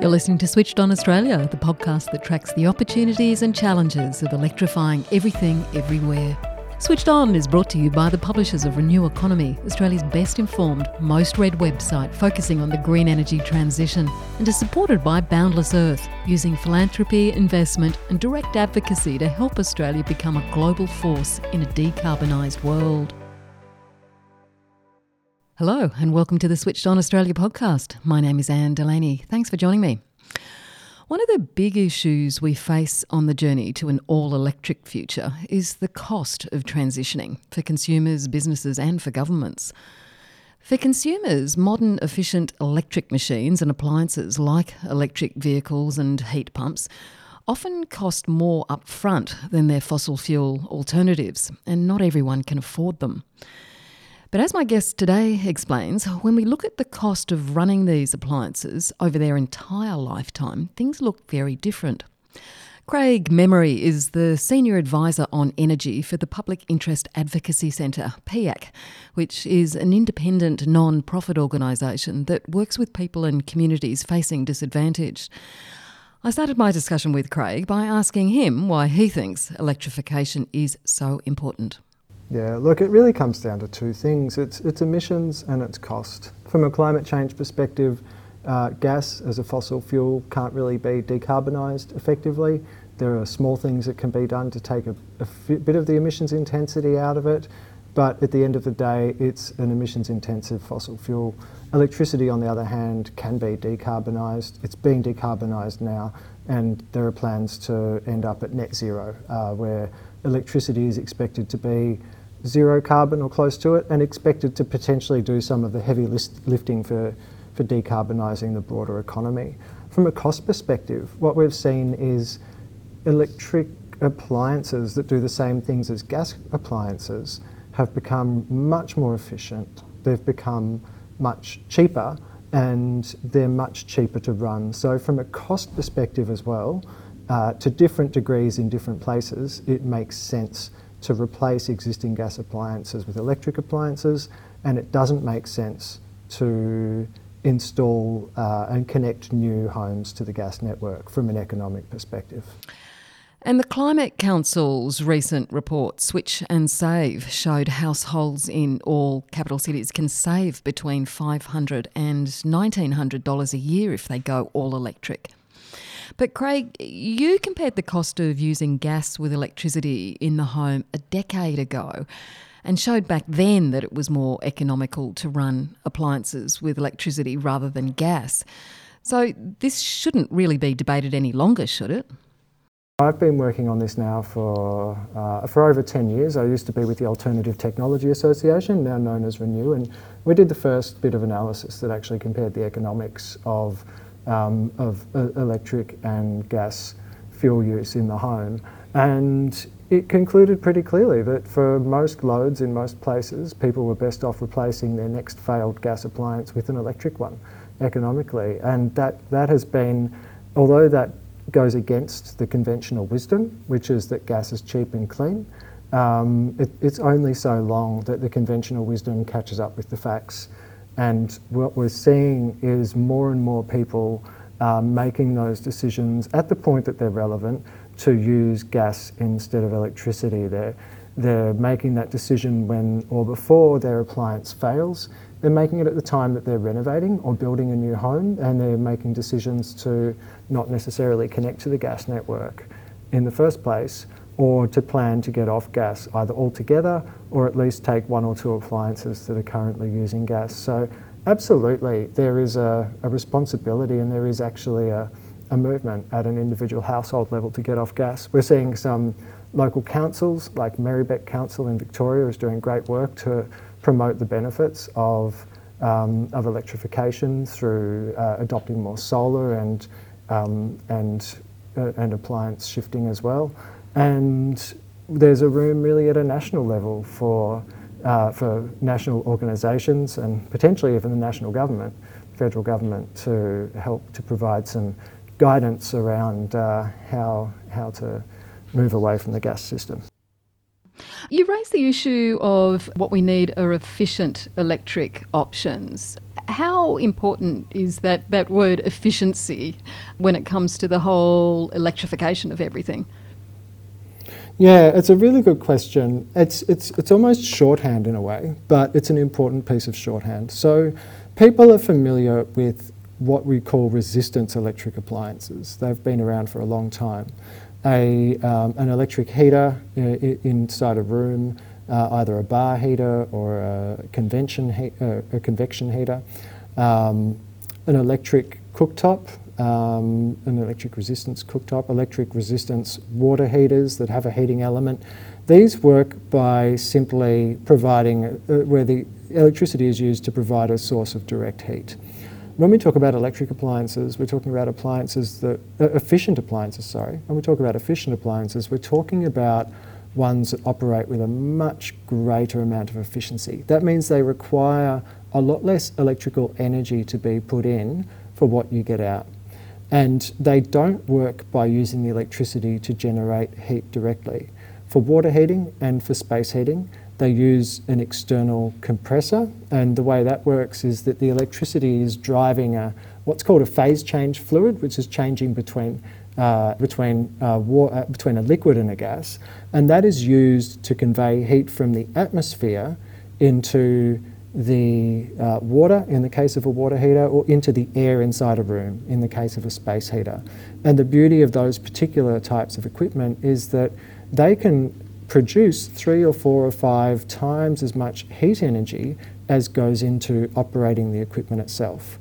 You're listening to Switched On Australia, the podcast that tracks the opportunities and challenges of electrifying everything everywhere. Switched On is brought to you by the publishers of Renew Economy, Australia's best informed, most read website focusing on the green energy transition, and is supported by Boundless Earth, using philanthropy, investment, and direct advocacy to help Australia become a global force in a decarbonised world. Hello, and welcome to the Switched On Australia podcast. My name is Anne Delaney. Thanks for joining me. One of the big issues we face on the journey to an all electric future is the cost of transitioning for consumers, businesses, and for governments. For consumers, modern efficient electric machines and appliances like electric vehicles and heat pumps often cost more upfront than their fossil fuel alternatives, and not everyone can afford them. But as my guest today explains, when we look at the cost of running these appliances over their entire lifetime, things look very different. Craig Memory is the Senior Advisor on Energy for the Public Interest Advocacy Centre, PIAC, which is an independent non profit organisation that works with people and communities facing disadvantage. I started my discussion with Craig by asking him why he thinks electrification is so important. Yeah, look, it really comes down to two things it's, it's emissions and it's cost. From a climate change perspective, uh, gas as a fossil fuel can't really be decarbonised effectively. There are small things that can be done to take a, a bit of the emissions intensity out of it, but at the end of the day, it's an emissions intensive fossil fuel. Electricity, on the other hand, can be decarbonised. It's being decarbonised now, and there are plans to end up at net zero, uh, where electricity is expected to be zero carbon or close to it and expected to potentially do some of the heavy lifting for, decarbonising the broader economy. From a cost perspective, what we've seen is electric appliances that do the same things as gas appliances have become much more efficient. They've become much cheaper and they're much cheaper to run. So, from a cost perspective as well, uh, to different degrees in different places, it makes sense to replace existing gas appliances with electric appliances, and it doesn't make sense to install uh, and connect new homes to the gas network from an economic perspective. And the Climate Council's recent report, Switch and Save, showed households in all capital cities can save between $500 and $1,900 a year if they go all electric. But Craig, you compared the cost of using gas with electricity in the home a decade ago and showed back then that it was more economical to run appliances with electricity rather than gas. So this shouldn't really be debated any longer, should it? I've been working on this now for, uh, for over 10 years. I used to be with the Alternative Technology Association, now known as Renew, and we did the first bit of analysis that actually compared the economics of um, of uh, electric and gas fuel use in the home. And it concluded pretty clearly that for most loads in most places, people were best off replacing their next failed gas appliance with an electric one economically. And that, that has been, although that goes against the conventional wisdom, which is that gas is cheap and clean, um, it, it's only so long that the conventional wisdom catches up with the facts and what we're seeing is more and more people uh, making those decisions at the point that they're relevant to use gas instead of electricity. They're, they're making that decision when or before their appliance fails. They're making it at the time that they're renovating or building a new home, and they're making decisions to not necessarily connect to the gas network in the first place or to plan to get off gas either altogether or at least take one or two appliances that are currently using gas. So, absolutely, there is a, a responsibility and there is actually a, a movement at an individual household level to get off gas. We're seeing some local councils, like Merri-bek Council in Victoria, is doing great work to promote the benefits of, um, of electrification through uh, adopting more solar and, um, and, uh, and appliance shifting as well. And there's a room really at a national level for, uh, for national organisations and potentially even the national government, federal government, to help to provide some guidance around uh, how, how to move away from the gas system. You raised the issue of what we need are efficient electric options. How important is that, that word efficiency when it comes to the whole electrification of everything? Yeah, it's a really good question. It's, it's, it's almost shorthand in a way, but it's an important piece of shorthand. So people are familiar with what we call resistance electric appliances. They've been around for a long time. A, um, an electric heater uh, inside a room, uh, either a bar heater or a, convention he- uh, a convection heater, um, an electric cooktop, um, an electric resistance cooktop, electric resistance water heaters that have a heating element. These work by simply providing, uh, where the electricity is used to provide a source of direct heat. When we talk about electric appliances, we're talking about appliances that, uh, efficient appliances, sorry. When we talk about efficient appliances, we're talking about ones that operate with a much greater amount of efficiency. That means they require a lot less electrical energy to be put in for what you get out. And they don't work by using the electricity to generate heat directly. For water heating and for space heating, they use an external compressor, and the way that works is that the electricity is driving a what's called a phase change fluid, which is changing between uh, between uh, uh, between a liquid and a gas, and that is used to convey heat from the atmosphere into the uh, water in the case of a water heater or into the air inside a room in the case of a space heater. And the beauty of those particular types of equipment is that they can produce three or four or five times as much heat energy as goes into operating the equipment itself.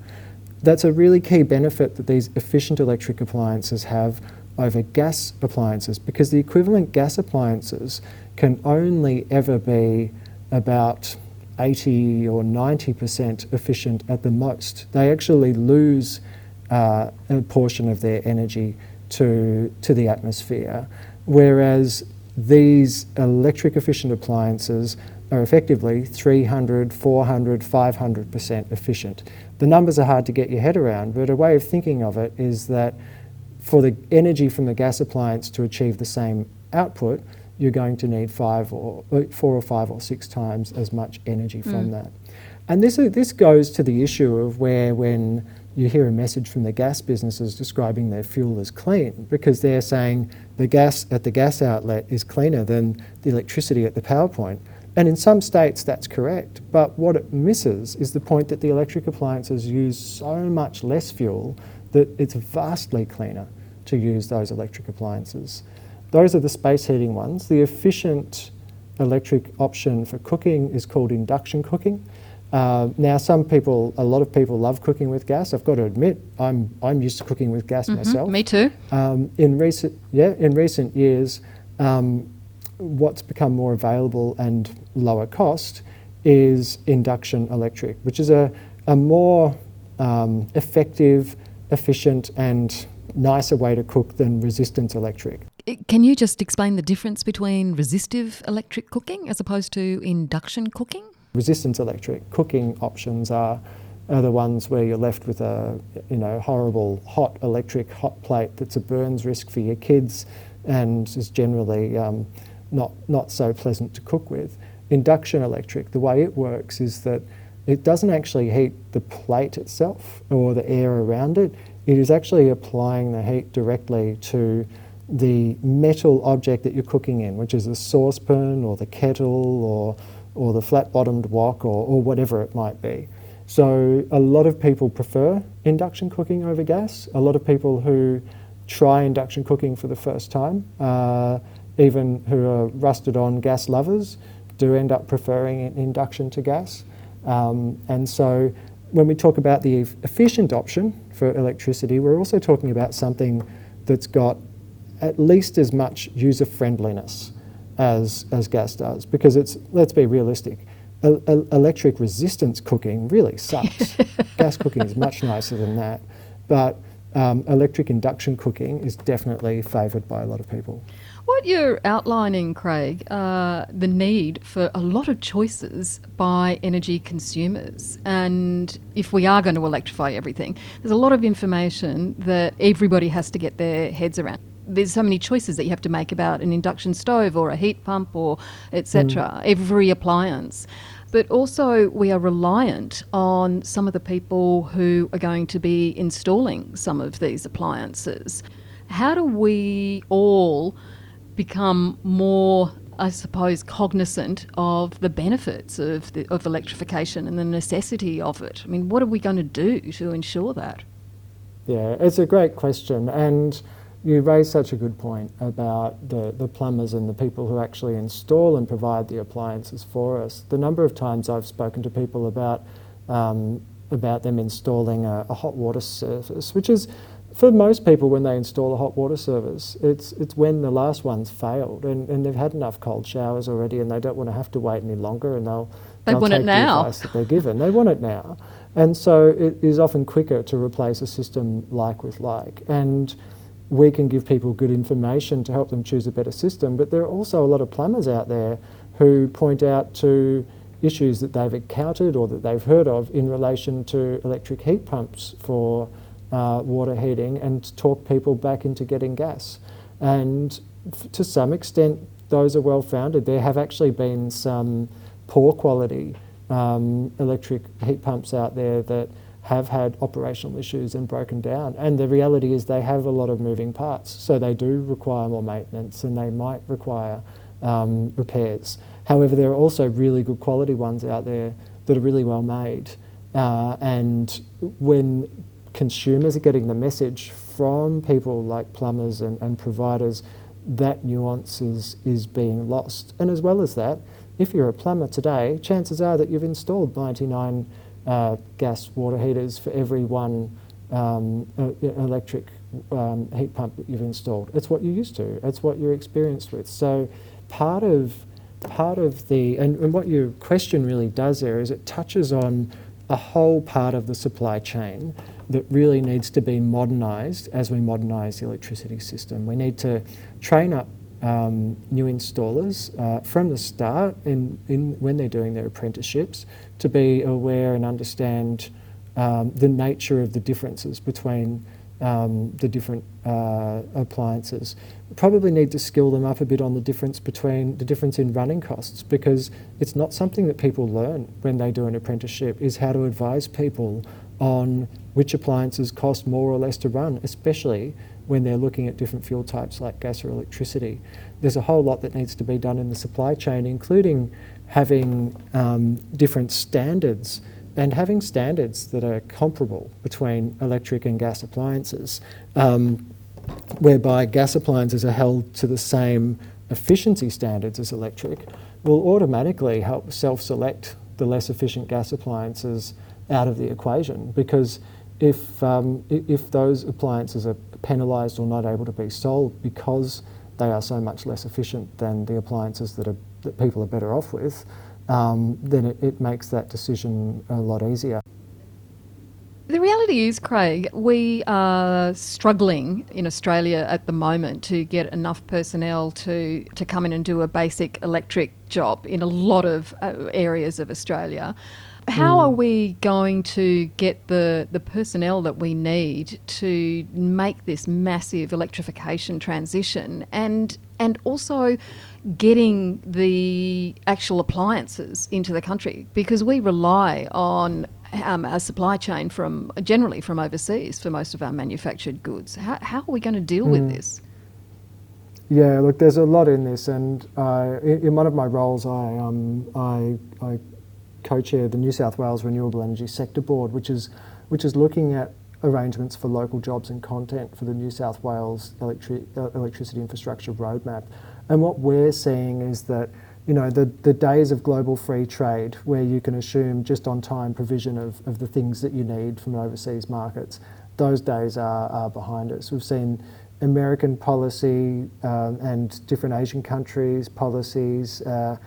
That's a really key benefit that these efficient electric appliances have over gas appliances because the equivalent gas appliances can only ever be about 80 or 90% efficient at the most. They actually lose uh, a portion of their energy to, to the atmosphere, whereas these electric efficient appliances are effectively 300, 400, 500% efficient. The numbers are hard to get your head around, but a way of thinking of it is that for the energy from the gas appliance to achieve the same output, you're going to need five or uh, four or five or six times as much energy from mm. that. And this, this goes to the issue of where when you hear a message from the gas businesses describing their fuel as clean because they're saying the gas at the gas outlet is cleaner than the electricity at the power point. And in some states that's correct, but what it misses is the point that the electric appliances use so much less fuel that it's vastly cleaner to use those electric appliances. Those are the space heating ones. The efficient electric option for cooking is called induction cooking. Uh, now, some people, a lot of people love cooking with gas. I've got to admit, I'm I'm used to cooking with gas mm-hmm, myself. Me too. Um, in recent yeah, in recent years, um, what's become more available and lower cost is induction electric, which is a a more um, effective, efficient, and nicer way to cook than resistance electric. Can you just explain the difference between resistive electric cooking as opposed to induction cooking? Resistance electric cooking options are, are the ones where you're left with a you know horrible hot electric hot plate that's a burns risk for your kids and is generally um, not not so pleasant to cook with. Induction electric, the way it works is that it doesn't actually heat the plate itself or the air around it. It is actually applying the heat directly to the metal object that you're cooking in, which is a saucepan or the kettle or, or the flat bottomed wok or, or whatever it might be. So, a lot of people prefer induction cooking over gas. A lot of people who try induction cooking for the first time, uh, even who are rusted on gas lovers, do end up preferring induction to gas. Um, and so, when we talk about the efficient option for electricity, we're also talking about something that's got at least as much user friendliness as, as gas does because it's, let's be realistic, e- electric resistance cooking really sucks. gas cooking is much nicer than that. But um, electric induction cooking is definitely favoured by a lot of people. What you're outlining, Craig, uh, the need for a lot of choices by energy consumers. And if we are going to electrify everything, there's a lot of information that everybody has to get their heads around there's so many choices that you have to make about an induction stove or a heat pump or etc. Mm. Every appliance. But also, we are reliant on some of the people who are going to be installing some of these appliances. How do we all become more I suppose, cognizant of the benefits of, the, of electrification and the necessity of it. I mean, what are we going to do to ensure that? Yeah, it's a great question. And you raise such a good point about the, the plumbers and the people who actually install and provide the appliances for us. The number of times I've spoken to people about um, about them installing a, a hot water service, which is for most people, when they install a hot water service, it's, it's when the last one's failed and, and they've had enough cold showers already and they don't want to have to wait any longer and they'll, they they'll want take it now. the advice that they're given. They want it now. And so it is often quicker to replace a system like with like. And we can give people good information to help them choose a better system, but there are also a lot of plumbers out there who point out to issues that they've encountered or that they've heard of in relation to electric heat pumps for uh, water heating and talk people back into getting gas. And f- to some extent, those are well founded. There have actually been some poor quality um, electric heat pumps out there that have had operational issues and broken down. And the reality is they have a lot of moving parts. So they do require more maintenance and they might require um, repairs. However, there are also really good quality ones out there that are really well made. Uh, and when consumers are getting the message from people like plumbers and, and providers that nuance is, is being lost. And as well as that, if you're a plumber today, chances are that you've installed 99 uh, gas water heaters for every one um, electric um, heat pump that you've installed. It's what you're used to. It's what you're experienced with. So part of part of the and, and what your question really does there is it touches on a whole part of the supply chain that really needs to be modernised as we modernise the electricity system. We need to train up um, new installers uh, from the start in, in when they're doing their apprenticeships to be aware and understand um, the nature of the differences between um, the different uh, appliances. Probably need to skill them up a bit on the difference between the difference in running costs because it's not something that people learn when they do an apprenticeship is how to advise people on which appliances cost more or less to run, especially when they're looking at different fuel types like gas or electricity. There's a whole lot that needs to be done in the supply chain, including having um, different standards and having standards that are comparable between electric and gas appliances, um, whereby gas appliances are held to the same efficiency standards as electric, will automatically help self select the less efficient gas appliances out of the equation because if, um, if those appliances are penalised or not able to be sold because they are so much less efficient than the appliances that, are, that people are better off with, um, then it, it makes that decision a lot easier. The reality is, Craig, we are struggling in Australia at the moment to get enough personnel to, to come in and do a basic electric job in a lot of uh, areas of Australia. How are we going to get the, the personnel that we need to make this massive electrification transition and and also getting the actual appliances into the country because we rely on um, our supply chain from generally from overseas for most of our manufactured goods. How, how are we going to deal mm. with this? Yeah, look, there's a lot in this, and uh, in, in, one of my roles, I, um, I, I co-chair of the New South Wales Renewable Energy Sector Board, which is which is looking at arrangements for local jobs and content for the New South Wales uh, electricity infrastructure roadmap. And what we're seeing is that you know the, the days of global free trade where you can assume just on time provision of, of the things that you need from overseas markets, those days are, are behind us. We've seen American policy um, and different Asian countries' policies uh,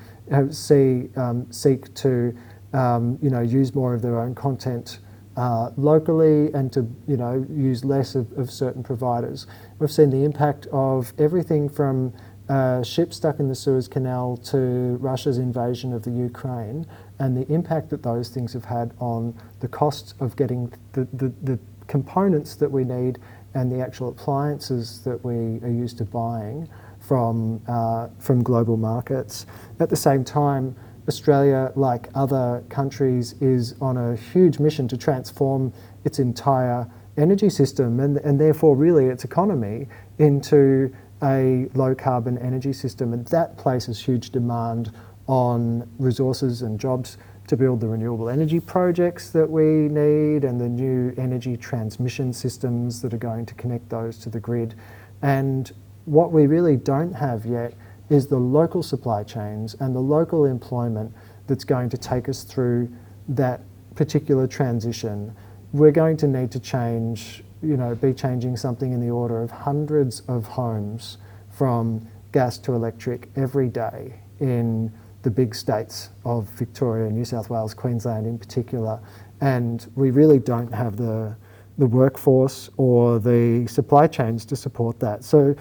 see, um, seek to um, you know, use more of their own content uh, locally and to you know, use less of, of, certain providers. We've seen the impact of everything from uh, ships stuck in the Suez Canal to Russia's invasion of the Ukraine and the impact that those things have had on the cost of getting the, the, the components that we need and the actual appliances that we are used to buying from, uh, from global markets. At the same time, Australia, like other countries, is on a huge mission to transform its entire energy system and, and therefore, really, its economy into a low carbon energy system. And that places huge demand on resources and jobs to build the renewable energy projects that we need and the new energy transmission systems that are going to connect those to the grid. What we really don't have yet is the local supply chains and the local employment that's going to take us through that particular transition. We're going to need to change, you know, be changing something in the order of hundreds of homes from gas to electric every day in the big states of Victoria, New South Wales, Queensland in particular. And we really don't have the, the workforce or the supply chains to support that. So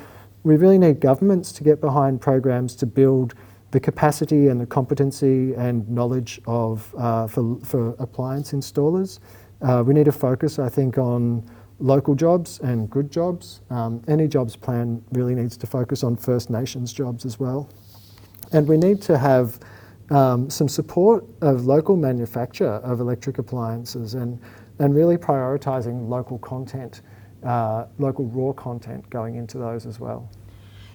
we really need governments to get behind programs to build the capacity and the competency and knowledge of uh, for, for appliance installers. Uh, we need to focus, I think, on local jobs and good jobs. Um, any jobs plan really needs to focus on First Nations jobs as well. And we need to have um, some support of local manufacture of electric appliances and, and really prioritising local content uh, local raw content going into those as well.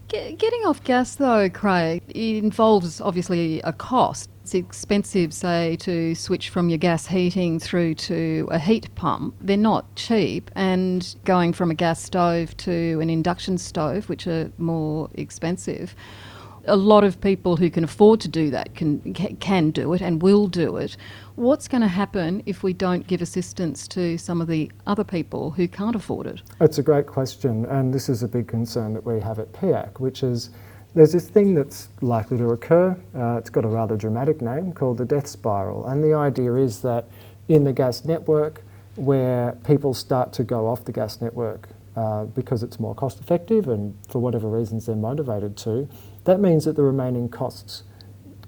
Getting off gas, though, Craig, it involves obviously a cost. It's expensive, say, to switch from your gas heating through to a heat pump. They're not cheap, and going from a gas stove to an induction stove, which are more expensive, a lot of people who can afford to do that can can do it and will do it. What's going to happen if we don't give assistance to some of the other people who can't afford it? It's a great question, and this is a big concern that we have at PIAC, which is there's this thing that's likely to occur. Uh, it's got a rather dramatic name called the death spiral, and the idea is that in the gas network, where people start to go off the gas network uh, because it's more cost effective and for whatever reasons they're motivated to, that means that the remaining costs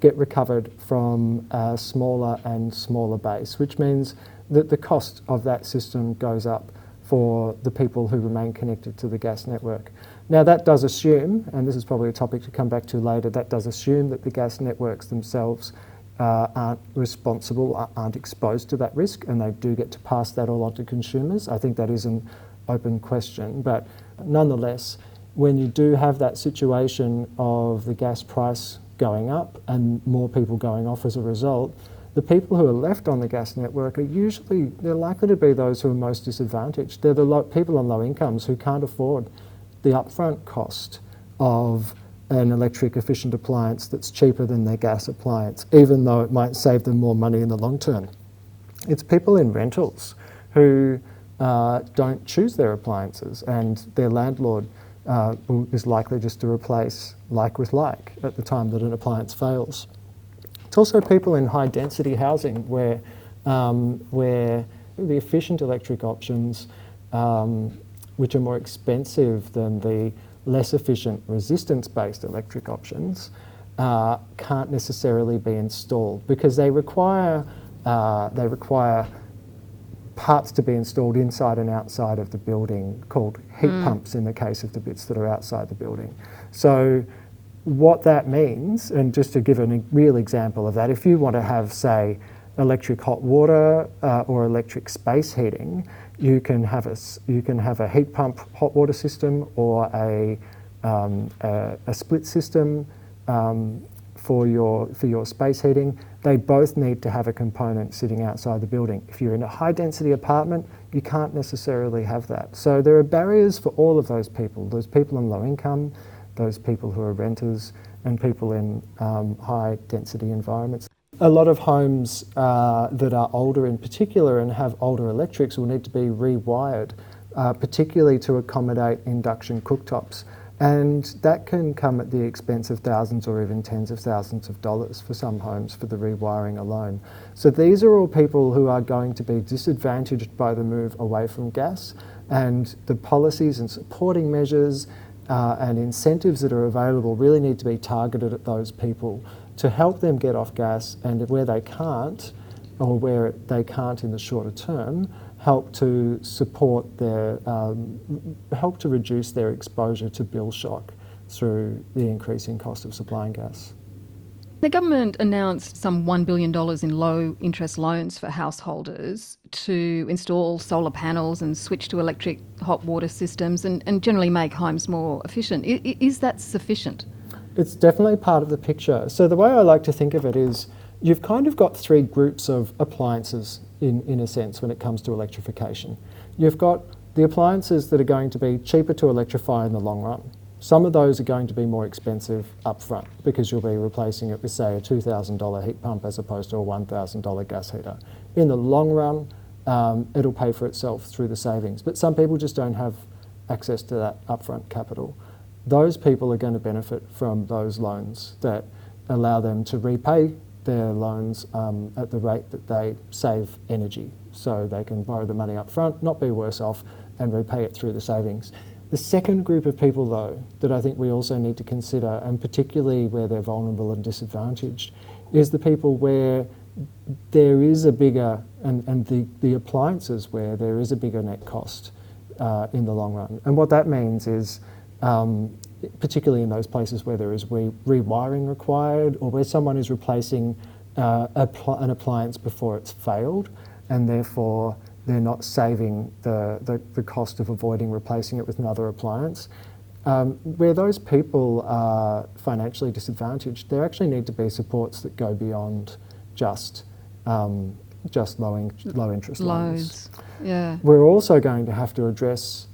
get recovered from a smaller and smaller base, which means that the cost of that system goes up for the people who remain connected to the gas network. Now, that does assume, and this is probably a topic to come back to later, that does assume that the gas networks themselves uh, aren't responsible, aren't exposed to that risk, and they do get to pass that all on to consumers. I think that is an open question, but nonetheless, when you do have that situation of the gas price going up and more people going off as a result, the people who are left on the gas network are usually, they're likely to be those who are most disadvantaged. They're the people on low incomes who can't afford the upfront cost of an electric efficient appliance that's cheaper than their gas appliance, even though it might save them more money in the long term. It's people in rentals who uh, don't choose their appliances and their landlord uh, is likely just to replace like with like at the time that an appliance fails. It's also people in high density housing where, um, where the efficient electric options, um, which are more expensive than the less efficient resistance based electric options, uh, can't necessarily be installed because they require, uh, they require parts to be installed inside and outside of the building called heat mm. pumps in the case of the bits that are outside the building. So what that means, and just to give a real example of that, if you want to have, say, electric hot water uh, or electric space heating, you can have a, you can have a heat pump hot water system or a, um, a, a, split system um, for, your, for your space heating they both need to have a component sitting outside the building. If you're in a high density apartment, you can't necessarily have that. So there are barriers for all of those people those people on low income, those people who are renters, and people in um, high density environments. A lot of homes uh, that are older in particular and have older electrics will need to be rewired, uh, particularly to accommodate induction cooktops. And that can come at the expense of thousands or even tens of thousands of dollars for some homes for the rewiring alone. So these are all people who are going to be disadvantaged by the move away from gas, and the policies and supporting measures uh, and incentives that are available really need to be targeted at those people to help them get off gas, and where they can't, or where they can't in the shorter term, help to support their, um, help to reduce their exposure to bill shock through the increasing cost of supplying gas. The government announced some $1 billion in low interest loans for householders to install solar panels and switch to electric hot water systems and, and generally make homes more efficient. I, is that sufficient? It's definitely part of the picture. So, the way I like to think of it is you've kind of got three groups of appliances in, in a sense when it comes to electrification. You've got the appliances that are going to be cheaper to electrify in the long run. Some of those are going to be more expensive upfront because you'll be replacing it with, say, a $2,000 heat pump as opposed to a $1,000 gas heater. In the long run, um, it'll pay for itself through the savings. But some people just don't have access to that upfront capital. Those people are going to benefit from those loans that allow them to repay their loans um, at the rate that they save energy. So they can borrow the money up front, not be worse off, and repay it through the savings. The second group of people, though, that I think we also need to consider, and particularly where they're vulnerable and disadvantaged, is the people where there is a bigger, and, and the, the appliances where there is a bigger net cost uh, in the long run. And what that means is, um, particularly in those places where there is re- rewiring required or where someone is replacing uh, pl- an appliance before it's failed, and therefore they're not saving the, the, the, cost of avoiding replacing it with another appliance. Um, where those people are financially disadvantaged, there actually need to be supports that go beyond just um, just low, in, low interest loans. Yeah. We're also going to have to address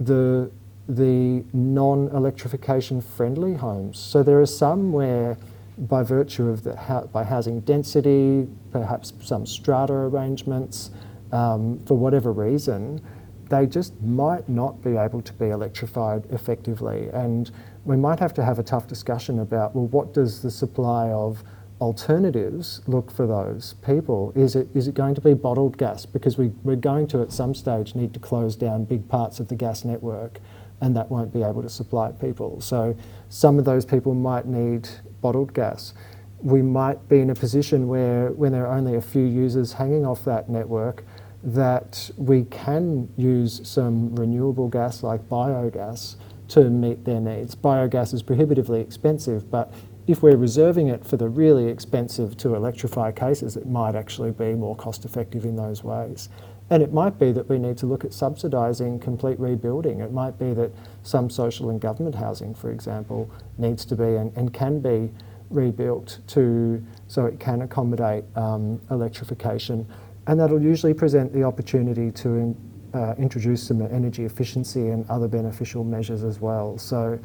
the the non-electrification friendly homes. So there are some where, by virtue of the by housing density, perhaps some strata arrangements, um, for whatever reason, they just might not be able to be electrified effectively. And we might have to have a tough discussion about well, what does the supply of alternatives look for those people? Is it, is it going to be bottled gas? Because we, we're going to, at some stage, need to close down big parts of the gas network and that won't be able to supply people. So some of those people might need bottled gas. We might be in a position where, when there are only a few users hanging off that network, that we can use some renewable gas like biogas to meet their needs. Biogas is prohibitively expensive, but if we're reserving it for the really expensive to electrify cases, it might actually be more cost effective in those ways. And it might be that we need to look at subsidising complete rebuilding. It might be that some social and government housing, for example, needs to be and, and can be rebuilt to so it can accommodate um, electrification and that'll usually present the opportunity to in, uh, introduce some energy efficiency and other beneficial measures as well. So,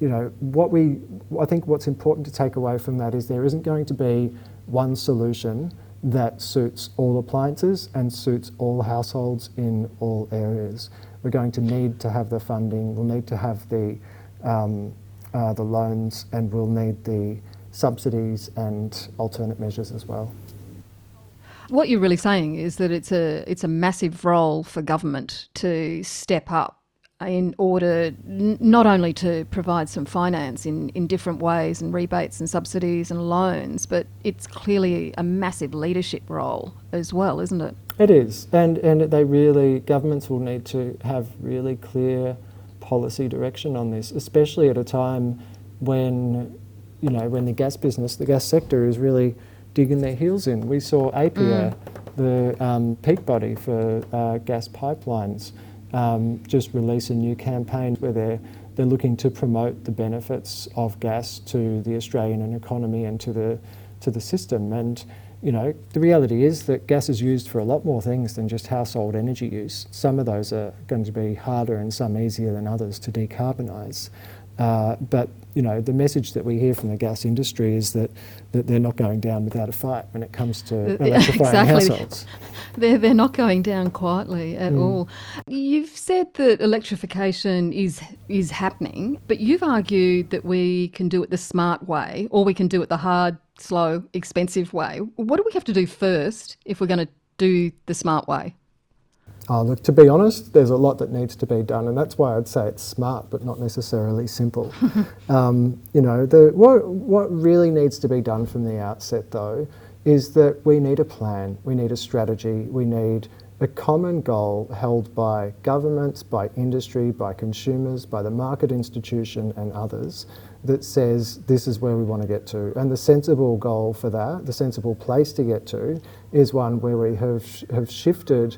you know, what we, I think what's important to take away from that is there isn't going to be one solution that suits all appliances and suits all households in all areas. We're going to need to have the funding, we'll need to have the, um, uh, the loans, and we'll need the subsidies and alternate measures as well. What you're really saying is that it's a it's a massive role for government to step up in order n- not only to provide some finance in, in different ways and rebates and subsidies and loans, but it's clearly a massive leadership role as well, isn't it? It is, and and they really governments will need to have really clear policy direction on this, especially at a time when you know when the gas business, the gas sector is really digging their heels in. We saw APPEA, mm. the um, peak body for uh, gas pipelines, um, just release a new campaign where they're they're looking to promote the benefits of gas to the Australian economy and to the to the system. And you know, the reality is that gas is used for a lot more things than just household energy use. Some of those are going to be harder and some easier than others to decarbonise. Uh, but you know, the message that we hear from the gas industry is that, that they're not going down without a fight when it comes to electrifying exactly. households. They're, they're not going down quietly at mm. all. You've said that electrification is is happening, but you've argued that we can do it the smart way or we can do it the hard, slow, expensive way. What do we have to do first if we're going to do the smart way? Oh, look, to be honest, there's a lot that needs to be done, and that's why I'd say it's smart, but not necessarily simple. um, you know, the, what, what really needs to be done from the outset, though, is that we need a plan, we need a strategy, we need a common goal held by governments, by industry, by consumers, by the market institution, and others that says this is where we want to get to. And the sensible goal for that, the sensible place to get to, is one where we have, have shifted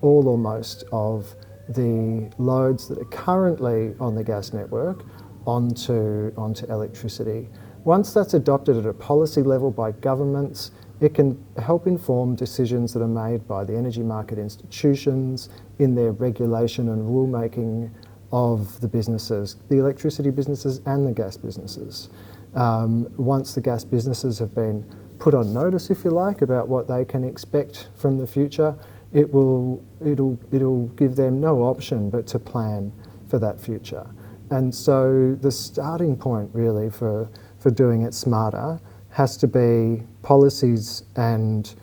all or most of the loads that are currently on the gas network onto, onto electricity. Once that's adopted at a policy level by governments, it can help inform decisions that are made by the energy market institutions in their regulation and rulemaking of the businesses, the electricity businesses and the gas businesses. Um, once the gas businesses have been put on notice, if you like, about what they can expect from the future, it will it'll it'll give them no option but to plan for that future. And so the starting point really for for doing it smarter has to be policies and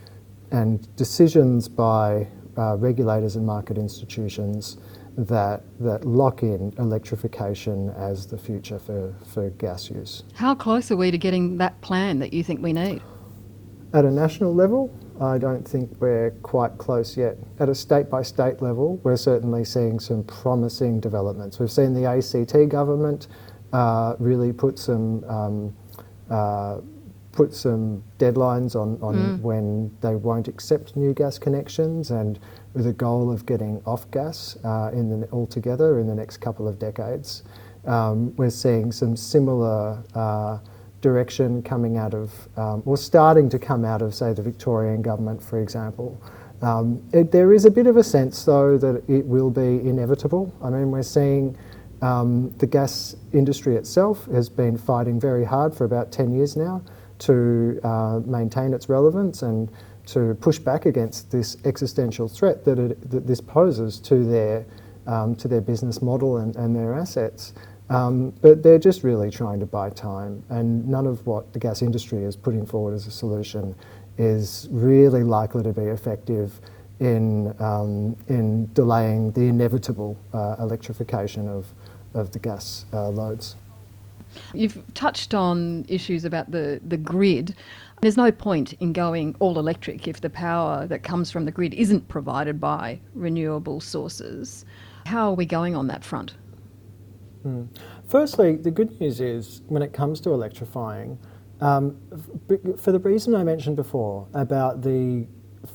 and decisions by uh, regulators and market institutions that that lock in electrification as the future for, for gas use. How close are we to getting that plan that you think we need? At a national level, I don't think we're quite close yet. At a state by state level, we're certainly seeing some promising developments. We've seen the ACT government uh, really put some um, uh, put some deadlines on, on mm. when they won't accept new gas connections and with a goal of getting off gas uh, in the, altogether in the next couple of decades. Um, we're seeing some similar uh, direction coming out of, um, or starting to come out of, say, the Victorian government, for example. Um, it, there is a bit of a sense, though, that it will be inevitable. I mean, we're seeing um, the gas industry itself has been fighting very hard for about 10 years now to uh, maintain its relevance and to push back against this existential threat that, it, that this poses to their, um, to their business model and, and their assets. Um, but they're just really trying to buy time, and none of what the gas industry is putting forward as a solution is really likely to be effective in, um, in delaying the inevitable uh, electrification of, of the gas uh, loads. You've touched on issues about the, the grid. There's no point in going all electric if the power that comes from the grid isn't provided by renewable sources. How are we going on that front? Mm. Firstly, the good news is when it comes to electrifying, um, for the reason I mentioned before about the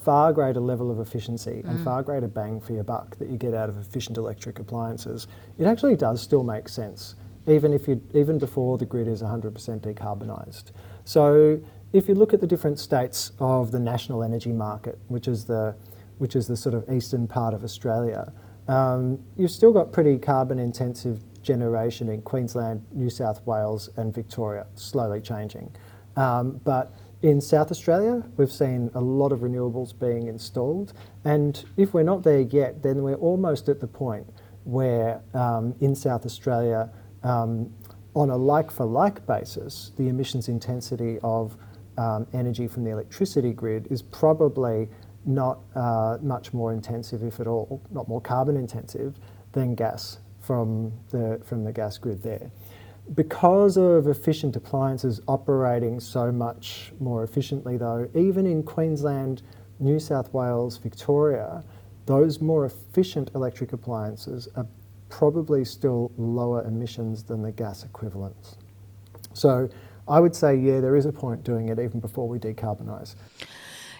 far greater level of efficiency mm. and far greater bang for your buck that you get out of efficient electric appliances, it actually does still make sense even if you even before the grid is 100% decarbonised. So if you look at the different states of the national energy market, which is the which is the sort of eastern part of Australia, um, you've still got pretty carbon intensive generation in Queensland, New South Wales, and Victoria, slowly changing. Um, but in South Australia, we've seen a lot of renewables being installed, and if we're not there yet, then we're almost at the point where um, in South Australia um, on a like for like basis, the emissions intensity of um, energy from the electricity grid is probably not uh, much more intensive, if at all, not more carbon intensive than gas from the, from the gas grid there. Because of efficient appliances operating so much more efficiently, though, even in Queensland, New South Wales, Victoria, those more efficient electric appliances are probably still lower emissions than the gas equivalents. So I would say, yeah, there is a point doing it even before we decarbonise.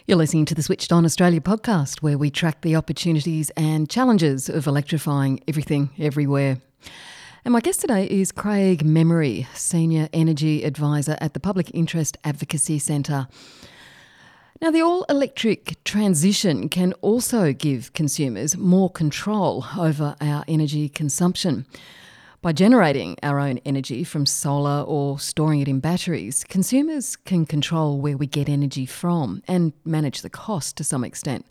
You're listening to the Switched On Australia podcast, where we track the opportunities and challenges of electrifying everything, everywhere. And my guest today is Craig Memory, Senior Energy Advisor at the Public Interest Advocacy Centre. Now, the all electric transition can also give consumers more control over our energy consumption. By generating our own energy from solar or storing it in batteries, consumers can control where we get energy from and manage the cost to some extent,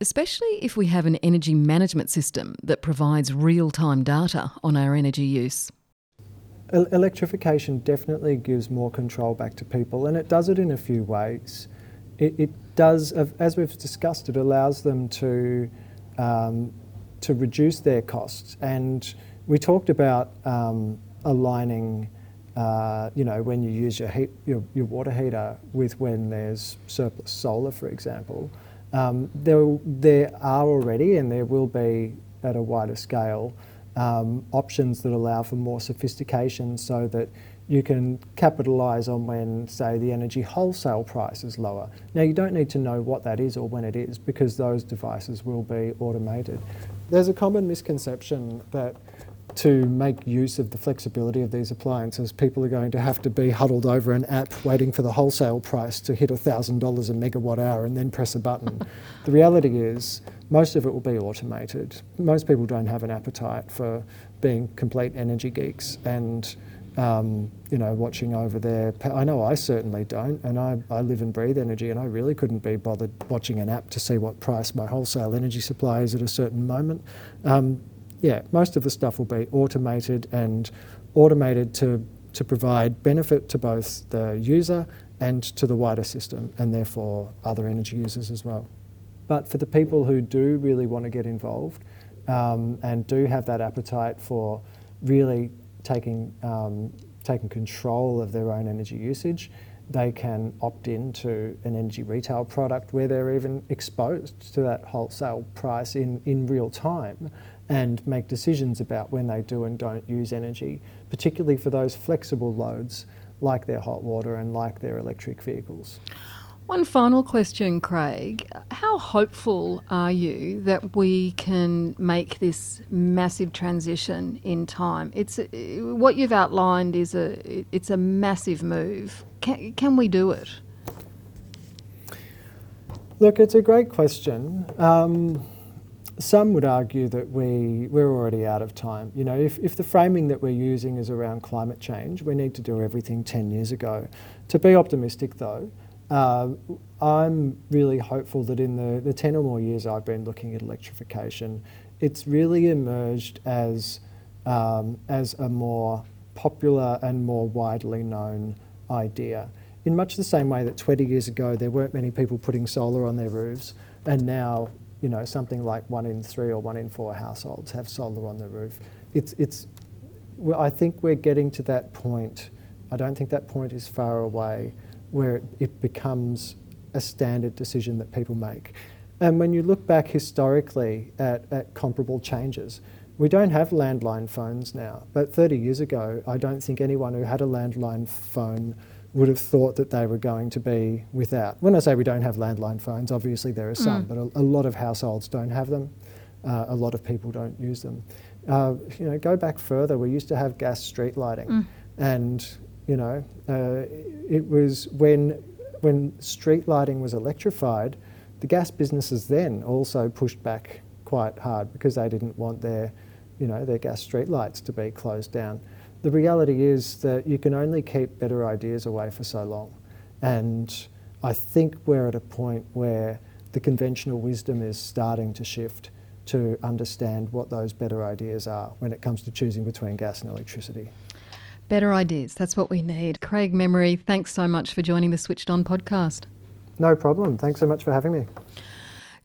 especially if we have an energy management system that provides real time data on our energy use. Electrification definitely gives more control back to people, and it does it in a few ways it, it does, as we've discussed, it allows them to um, to reduce their costs. And we talked about um, aligning, uh, you know, when you use your, heat, your, your water heater with when there's surplus solar, for example. Um, there, there are already, and there will be at a wider scale, um, options that allow for more sophistication so that you can capitalise on when, say, the energy wholesale price is lower. Now, you don't need to know what that is or when it is because those devices will be automated. There's a common misconception that to make use of the flexibility of these appliances, people are going to have to be huddled over an app waiting for the wholesale price to hit $1,000 a megawatt hour and then press a button. the reality is, most of it will be automated. Most people don't have an appetite for being complete energy geeks and um, you know, watching over there. I know I certainly don't, and I, I live and breathe energy, and I really couldn't be bothered watching an app to see what price my wholesale energy supply is at a certain moment. Um, yeah, most of the stuff will be automated and automated to, to provide benefit to both the user and to the wider system, and therefore other energy users as well. But for the people who do really want to get involved um, and do have that appetite for really taking, um, taking control of their own energy usage, they can opt into an energy retail product where they're even exposed to that wholesale price in, in real time and make decisions about when they do and don't use energy, particularly for those flexible loads like their hot water and like their electric vehicles. One final question, Craig. How hopeful are you that we can make this massive transition in time? It's what you've outlined is a it's a massive move. Can, can we do it? Look, it's a great question. Um, some would argue that we, we're already out of time. You know, if, if the framing that we're using is around climate change, we need to do everything 10 years ago. To be optimistic though, uh, I'm really hopeful that in the, the 10 or more years I've been looking at electrification, it's really emerged as, um, as a more popular and more widely known idea. In much the same way that 20 years ago there weren't many people putting solar on their roofs, and now you know, something like one in three or one in four households have solar on the roof. It's, it's, well, I think we're getting to that point. I don't think that point is far away where it, it becomes a standard decision that people make. And when you look back historically at, at comparable changes, we don't have landline phones now, but 30 years ago, I don't think anyone who had a landline phone would have thought that they were going to be without. When I say we don't have landline phones, obviously there are some, mm. but a, a, lot of households don't have them. Uh, a lot of people don't use them. Uh, you know, go back further. We used to have gas street lighting, mm. and you know, uh, it was when when street lighting was electrified, the gas businesses then also pushed back quite hard because they didn't want their, you know, their gas street lights to be closed down the reality is that you can only keep better ideas away for so long. And I think we're at a point where the conventional wisdom is starting to shift to understand what those better ideas are when it comes to choosing between gas and electricity. Better ideas, that's what we need. Craig Memory, thanks so much for joining the Switched On podcast. No problem. Thanks so much for having me.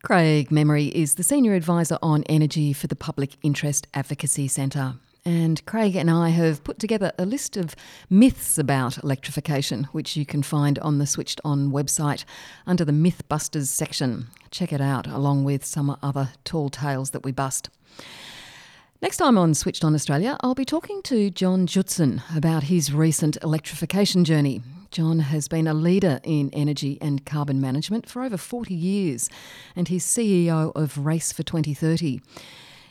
Craig Memory is the Senior Advisor on Energy for the Public Interest Advocacy Centre. And Craig and I have put together a list of myths about electrification, which you can find on the Switched On website under the Mythbusters section. Check it out, along with some other tall tales that we bust. Next time on Switched On Australia, I'll be talking to John Jutsen about his recent electrification journey. John has been a leader in energy and carbon management for over 40 years, and he's CEO of Race for 2030.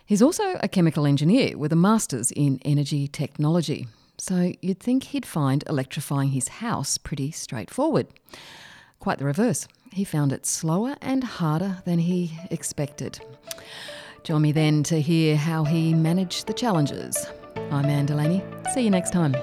He's also a chemical engineer with a master's in energy technology. So you'd think he'd find electrifying his house pretty straightforward. Quite the reverse. He found it slower and harder than he expected. Join me then to hear how he managed the challenges. I'm Anne Delaney. See you next time.